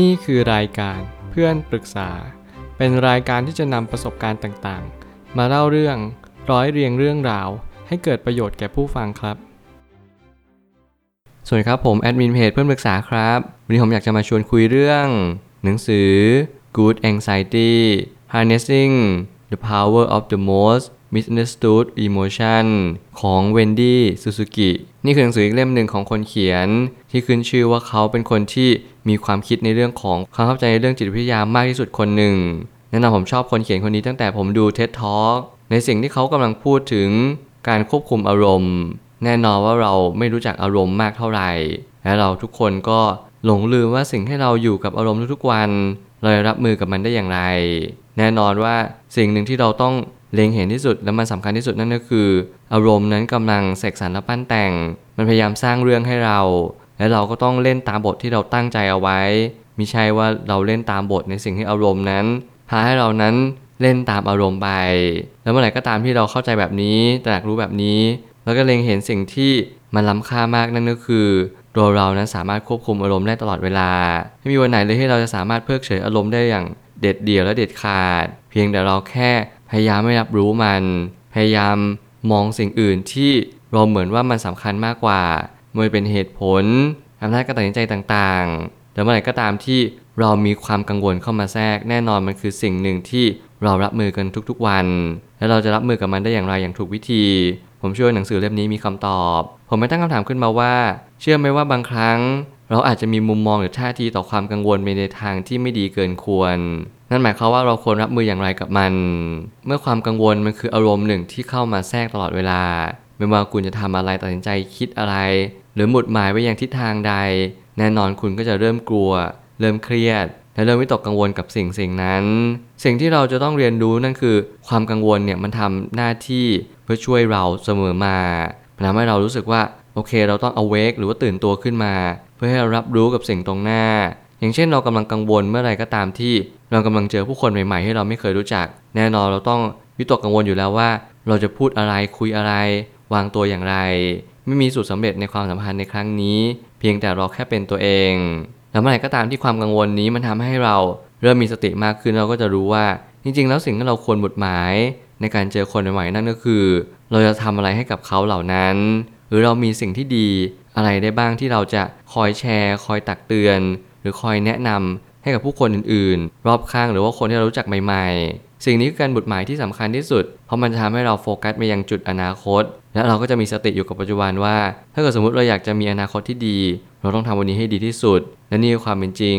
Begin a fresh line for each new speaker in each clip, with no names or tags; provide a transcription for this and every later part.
นี่คือรายการเพื่อนปรึกษา เป็นรายการที่จะนำประสบการณ์ต่างๆ มาเล่าเรื่องร้อยเรียงเรื่องราว ให้เกิดประโยชน์แก่ผู้ฟังครับ สวัสดีครับผมแอดมินเพจเพื่อนปรึกษาครับ วันนี้ผมอยากจะมาชวนคุยเรื่อง หนังสือ Good Anxiety Harnessing the Power of the Most Misunderstood Emotion ของเวนดี้ซูซูกินี่คือหนังสืออีกเล่มหนึ่งของคนเขียน ที่ขึ้นชื่อว่าเขาเป็นคนที่มีความคิดในเรื่องของความเข้าใจในเรื่องจิตวิทยามากที่สุดคนหนึ่งแน่นอนผมชอบคนเขียนคนนี้ตั้งแต่ผมดู TED Talk ในสิ่งที่เขากำลังพูดถึงการควบคุมอารมณ์ แน่นอนว่าเราไม่รู้จักอารมณ์มากเท่าไหร่ และเราทุกคนก็หลงลืมว่าสิ่งที่เราอยู่กับอารมณ์ทุกๆวันเราจะรับมือกับมันได้อย่างไร แน่นอนว่าสิ่งหนึ่งที่เราต้อง เล็งเห็นที่สุดและมันสำคัญที่สุดนั่นก็คือ อารมณ์นั้นกำลังเสกสรรและปั้นแต่ง มันพยายามสร้างเรื่องให้เรา และเราก็ต้องเล่นตามบทที่เราตั้งใจเอาไว้มิใช่ว่าเราเล่นตามบทในสิ่งที่อารมณ์นั้นพาให้เรานั้นเล่นตามอารมณ์ไป แล้วเมื่อไหร่ก็ตามที่เราเข้าใจแบบนี้ตระหนักรู้แบบนี้ แล้วก็เล็งเห็นสิ่งที่มันล้ำค่ามากนั่นก็คือตัวเรานั้นสามารถควบคุมอารมณ์ได้ตลอดเวลา ไม่มีวันไหนเลยที่เราจะสามารถเพิกเฉยอารมณ์ได้อย่างเด็ดเดี่ยวและเด็ดขาด เพียงแต่เราแค่ พยายามไม่รับรู้มัน พยายามมองสิ่งอื่นที่เราเหมือนว่ามันสำคัญมากกว่ามันเป็นเหตุผลอำนาจการตัดสินใจต่างๆ แต่เมื่อไหร่ก็ตามที่เรามีความกังวลเข้ามาแทรกแน่นอนมันคือสิ่งหนึ่งที่เรารับมือกันทุกๆวัน แล้วเราจะรับมือกับมันได้อย่างไรอย่างถูกวิธี ผมเชื่อว่าหนังสือเล่มนี้มีคำตอบ ผมไม่ตั้งคำถามขึ้นมาว่า เชื่อไหมว่าบางครั้ง เราอาจจะมีมุมมองหรือท่าทีต่อความกังวลไปในทางที่ไม่ดีเกินควร นั่นหมายความว่าเราควรรับมืออย่างไรกับมัน เมื่อความกังวลมันคืออารมณ์หนึ่งที่เข้ามาแทรกตลอดเวลา ไม่ว่าคุณจะทำอะไรตัดสินใจคิดอะไร หรือหมุดหมายไปยังทิศทางใด แน่นอนคุณก็จะเริ่มกลัว เริ่มเครียด และเริ่มวิตกกังวลกับสิ่งสิ่งนั้น สิ่งที่เราจะต้องเรียนรู้นั่นคือ ความกังวลเนี่ยมันทำหน้าที่เพื่อช่วยเราเสมอมาทำให้เรารู้สึกว่าโอเค เราต้อง awake หรือว่าตื่นตัวขึ้นมา เพื่อให้เรารับรู้กับสิ่งตรงหน้า อย่างเช่นเรากำลังกังวลเมื่อไรก็ตามที่ เรากำลังเจอผู้คนใหม่ๆที่เราไม่เคยรู้จัก แน่นอนเราต้องวิตกกังวลอยู่แล้วว่า เราจะพูดอะไรคุยอะไร วางตัวอย่างไร ไม่มีสูตรสำเร็จในความสัมพันธ์ในครั้งนี้ เพียงแต่เราแค่เป็นตัวเองแล้วเมื่อไหร่ก็ตามที่ความกังวลนี้มันทำให้เราเริ่มมีสติมากขึ้นเราก็จะรู้ว่า จริง ๆ แล้วสิ่งที่เราควรหมดหมายในการเจอคนใหม่ๆนั่นก็คือ เราจะทำอะไรให้กับเขาเหล่านั้น หรือเรามีสิ่งที่ดีอะไรได้บ้างที่เราจะคอยแชร์ คอยตักเตือน หรือคอยแนะนำ ให้กับผู้คนอื่นๆ รอบข้างหรือว่าคนที่เรารู้จักใหม่ ๆ สิ่งนี้คือการบุตรหมายที่สำคัญที่สุด เพราะมันจะทำให้เราโฟกัสไปยังจุดอนาคต และเราก็จะมีสติอยู่กับปัจจุบันว่า ถ้าเกิดสมมติเราอยากจะมีอนาคตที่ดี เราต้องทำวันนี้ให้ดีที่สุด และนี่คือความเป็นจริง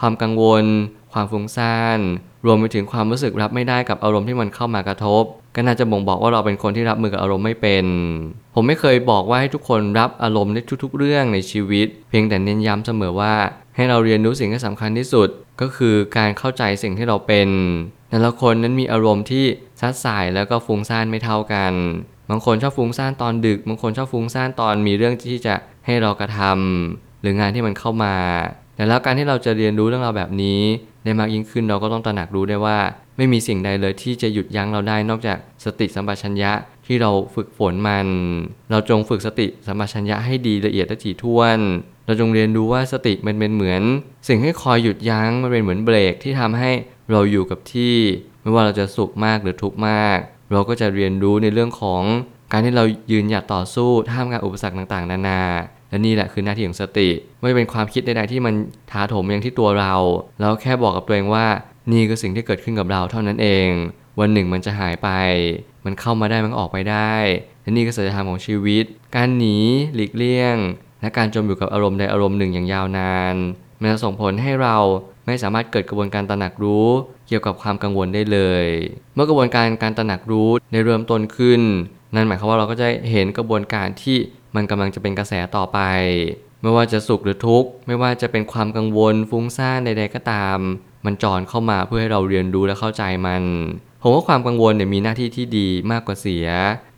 ความกังวล ความฟุ้งซ่าน รวมไปถึงความรู้สึกรับไม่ได้กับอารมณ์ที่มันเข้ามากระทบ ก็น่าจะบ่งบอกว่าเราเป็นคนที่รับมือกับอารมณ์ไม่เป็น ผมไม่เคยบอกว่าให้ทุกคนรับอารมณ์ในทุก ๆ เรื่องในชีวิต เพียงแต่เน้นย้ำเสมอว่า ให้เราเรียนรู้สิ่งที่สำคัญที่สุด ก็คือการเข้าใจสิ่งที่เราเป็นแต่ละคนนั้นมีอารมณ์ที่ซัดสายแล้วก็ฟุ้งซ่านไม่เท่ากัน บางคนชอบฟุ้งซ่านตอนดึก บางคนชอบฟุ้งซ่านตอนมีเรื่องที่จะให้เรากระทำหรืองานที่มันเข้ามา แต่แล้วการที่เราจะเรียนรู้เรื่องราวแบบนี้ได้มากยิ่งขึ้นเราก็ต้องตระหนักรู้ได้ว่า ไม่มีสิ่งใดเลยที่จะหยุดยั้งเราได้นอกจากสติสัมปชัญญะที่เราฝึกฝนมัน เราจงฝึกสติสัมปชัญญะให้ดีละเอียดและถี่ถ้วน เราจงเรียนรู้ว่าสติมันเป็นเหมือน สิ่งให้คอยหยุดยั้งมันเป็นเหมือนเบรกที่ทำให้เราอยู่กับที่ ไม่ว่าเราจะสุขมากหรือทุกข์มาก เราก็จะเรียนรู้ในเรื่องของการที่เรายืนหยัดต่อสู้ท่ามกลางอุปสรรคต่างๆ นานา และนี่แหละคือหน้าที่ของสติ ไม่เป็นความคิดใดๆที่มันท้าโถมยังที่ตัวเรา แล้วแค่บอกกับตัวเองว่า นี่คือสิ่งที่เกิดขึ้นกับเราเท่านั้นเอง วันหนึ่งมันจะหายไป มันเข้ามาได้มันออกไปได้และนี่คือสัจธรรมของชีวิต การหนีหลีกเลี่ยง และการจมอยู่กับอารมณ์ใดอารมณ์หนึ่งอย่างยาวนานมันจะส่งผลให้เราไม่สามารถเกิดกระบวนการตระหนักรู้ เกี่ยวกับความกังวลได้เลย เมื่อกระบวนการการตระหนักรู้ได้เริ่มต้นขึ้น นั่นหมายความว่าเราก็จะเห็นกระบวนการที่ มันกำลังจะเป็นกระแสต่อไป ไม่ว่าจะสุขหรือทุกข์ ไม่ว่าจะเป็นความกังวลฟุ้งซ่านใดๆก็ตาม มันจอนเข้ามาเพื่อให้เราเรียนรู้และเข้าใจมันผมว่าความกังวลเนี่ยมีหน้าที่ที่ดีมากกว่าเสีย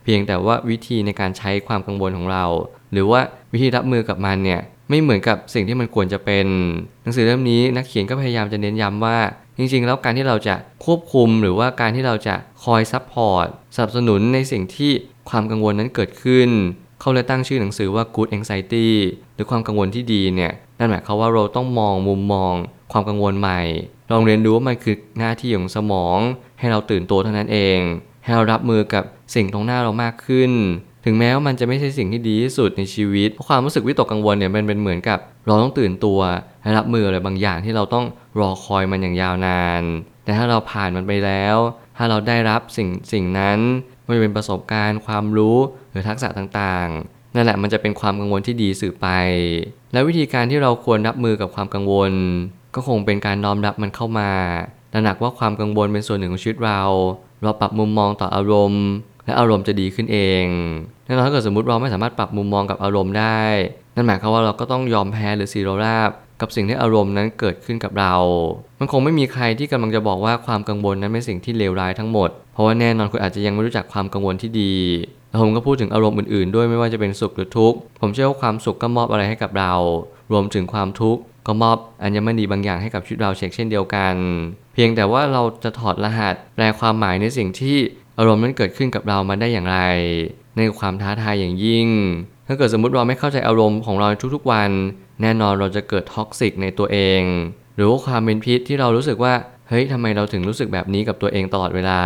เพียงแต่ว่าวิธีในการใช้ความกังวลของเรา หรือว่าวิธีรับมือกับมันเนี่ยไม่เหมือนกับสิ่งที่มันควรจะเป็น หนังสือเล่มนี้นักเขียนก็พยายามจะเน้นย้ำว่า จริงๆ แล้วการที่เราจะควบคุมหรือว่าการที่เราจะคอย support สนับสนุนในสิ่งที่ความกังวลนั้นเกิดขึ้น เขาเลยตั้งชื่อหนังสือว่า Good Anxiety หรือความกังวลที่ดีเนี่ยนั่นหมายความว่าเราต้องมองมุมมอง ความกังวลใหม่ ลองเรียนรู้ว่ามันคือหน้าที่ของสมอง ให้เราตื่นตัวเท่านั้นเอง ให้เรารับมือกับสิ่งตรงหน้าเรามากขึ้น ถึงแม้ว่ามันจะไม่ใช่สิ่งที่ดีที่สุดในชีวิตเพราะความรู้สึกวิตกกังวลเนี่ยมันเป็นเหมือนกับ เราต้องตื่นตัวและรับมืออะไรบางอย่างที่เราต้องรอคอยมันอย่างยาวนาน แต่ถ้าเราผ่านมันไปแล้ว ถ้าเราได้รับสิ่งสิ่งนั้น ว่าจะเป็นประสบการณ์ ความรู้หรือทักษะต่างๆ นั่นแหละมันจะเป็นความกังวลที่ดีสื่อไป และวิธีการที่เราควรรับมือกับความกังวล ก็คงเป็นการน้อมรับมันเข้ามาตระหนักว่าความกังวลเป็นส่วนหนึ่งของชีวิตเรา เราปรับมุมมองต่ออารมณ์ และอารมณ์จะดีขึ้นเองแน่นอนถ้าเกิดสมมติเราไม่สามารถปรับมุมมองกับอารมณ์ได้ นั่นหมายความว่าเราก็ต้องยอมแพ้หรือซีโรราบ กับสิ่งที่อารมณ์นั้นเกิดขึ้นกับเรา มันคงไม่มีใครที่กำลังจะบอกว่าความกังวลนั้นเป็นสิ่งที่เลวร้ายทั้งหมด เพราะว่าแน่นอนคุณอาจจะยังไม่รู้จักความกังวลที่ดีแล้วผมก็พูดถึงอารมณ์อื่นๆ ด้วยไม่ว่าจะเป็นสุขหรือทุกข์ ผมเชื่อว่าความสุขก็มอบอะไรให้กับเรา รวมถึงความทุกข์ก็มอบอัญมณีบางอย่างให้กับชีวิตเราเช็คเช่นเดียวกัน เพียงแต่ว่าเราจะถอดรหัสแปลความหมายในสิ่งที่อารมณ์นั้นเกิดขึ้นกับเรามาได้อย่างไร ในความท้าทายอย่างยิ่ง ถ้าเกิดสมมติเราไม่เข้าใจอารมณ์ของเราทุกๆวัน แน่นอนเราจะเกิด toxic ในตัวเอง หรือว่าความเป็นพิษที่เรารู้สึกว่า เฮ้ยทำไมเราถึงรู้สึกแบบนี้กับตัวเองตลอดเวลา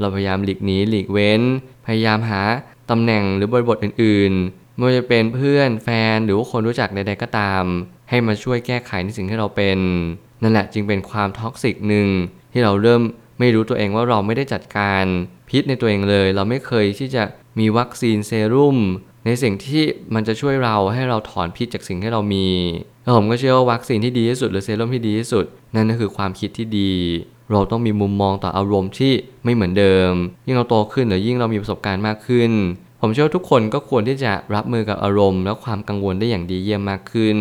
เราพยายามหลีกหนีหลีกเว้น พยายามหาตำแหน่งหรือบริบทอื่นๆไม่ว่าจะเป็นเพื่อนแฟนหรือว่าคนรู้จักใดๆก็ตาม ให้มาช่วยแก้ไขในสิ่งที่เราเป็น นั่นแหละจึงเป็นความ toxic หนึ่งที่เราเริ่มไม่รู้ตัวเองว่าเราไม่ได้จัดการพิษในตัวเองเลย เราไม่เคยที่จะมีวัคซีนเซรุ่ม ในสิ่งที่มันจะช่วยเราให้เราถอนพิษจากสิ่งที่เรามีผมก็เชื่อว่าวัคซีนที่ดีที่สุดหรือเซรุ่มที่ดีที่สุด นั่นก็คือความคิดที่ดี เราต้องมีมุมมองต่ออารมณ์ที่ไม่เหมือนเดิม ยิ่งเราโตขึ้นหรือยิ่งเรามีประสบการณ์มากขึ้น ผมเชื่อว่าทุกคนก็ควรที่จะรับมือกับอารมณ์ และความกังวลได้อย่างดีเยี่ยมมากขึ้น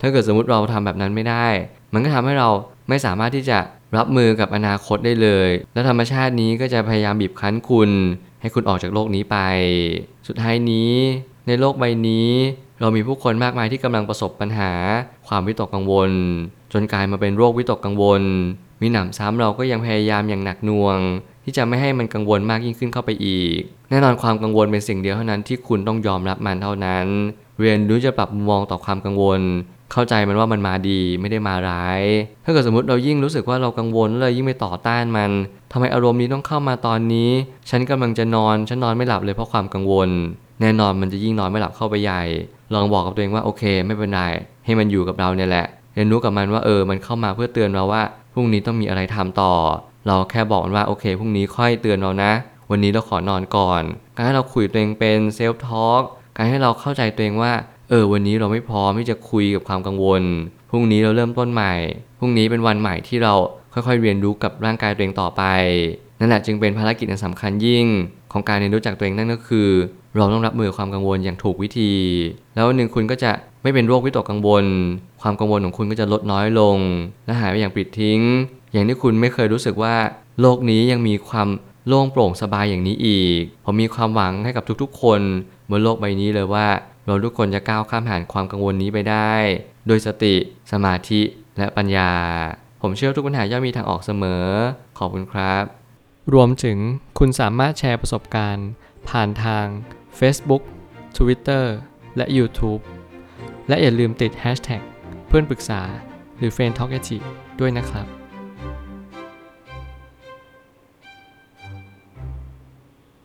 ถ้าเกิดสมมติเราทำแบบนั้นไม่ได้ มันก็ทำให้เราไม่สามารถที่จะรับมือกับอนาคตได้เลย และธรรมชาตินี้ก็จะพยายามบีบคั้นคุณ ให้คุณออกจากโลกนี้ไป สุดท้ายนี้ ในโลกใบนี้ เรามีผู้คนมากมายที่กำลังประสบปัญหา ความวิตกกังวล จนกลายมาเป็นโรควิตกกังวล มีหนำซ้ำเราก็ยังพยายามอย่างหนักหน่วง ที่จะไม่ให้มันกังวลมากยิ่งขึ้นเข้าไปอีก แน่นอนความกังวลเป็นสิ่งเดียวเท่านั้นที่คุณต้องยอมรับมันเท่านั้น เรียนรู้จะปรับมุมมองต่อความกังวล เข้าใจมันว่ามันมาดีไม่ได้มาร้าย ถ้าเกิดสมมติเรายิ่งรู้สึกว่าเรากังวลเลยยิ่งไปต่อต้านมันทำไมอารมณ์นี้ต้องเข้ามาตอนนี้ ฉันกำลังจะนอน ฉันนอนไม่หลับเลยเพราะความกังวล แน่นอนมันจะยิ่งนอนไม่หลับเข้าไปใหญ่ ลองบอกกับตัวเองว่าโอเค ไม่เป็นไรให้มันอยู่กับเราเนี่ยแหละ เรียนรู้กับมันว่าเออมันเข้ามาเพื่อเตือนเราว่าพรุ่งนี้ต้องมีอะไรทำต่อ เราแค่บอกมันว่าโอเคพรุ่งนี้ค่อยเตือนเรานะ วันนี้เราขอนอนก่อน การให้เราคุยตัวเองเป็นเซลฟ์ทอล์กการให้เราเข้าใจตัวเองว่า ออวันนี้เราไม่พร้อมที่จะคุยกับความกังวล พรุ่งนี้เราเริ่มต้นใหม่ พรุ่งนี้เป็นวันใหม่ที่เราค่อยๆเรียนรู้กับร่างกายตัวเองต่อไป นั่นแหละจึงเป็นภารกิจอันสำคัญยิ่ง ของการเรียนรู้จักตัวเองนั่นก็คือ เราต้องรับมือความกังวลอย่างถูกวิธี แล้ววันหนึ่งคุณก็จะไม่เป็นโรควิตกกังวล ความกังวลของคุณก็จะลดน้อยลง และหายไปอย่างปลิดทิ้ง อย่างที่คุณไม่เคยรู้สึกว่า โลกนี้ยังมีความโล่งโปร่งสบายอย่างนี้อีก ผมมีความหวังให้กับทุกๆ คนบนโลกใบนี้เลยว่า เราทุกคนจะก้าวข้ามผ่านความกังวลนี้ไปได้ โดยสติ สมาธิ และปัญญา ผมเชื่อทุกปัญหาย่อมมีทางออกเสมอ ขอบคุณครับ
รวมถึงคุณสามารถแชร์ประสบการณ์ ผ่านทาง Facebook Twitter และ YouTube และอย่าลืมติด Hashtag เพื่อนปรึกษาหรือ f r ร e n d t a l k ด้วยนะครับ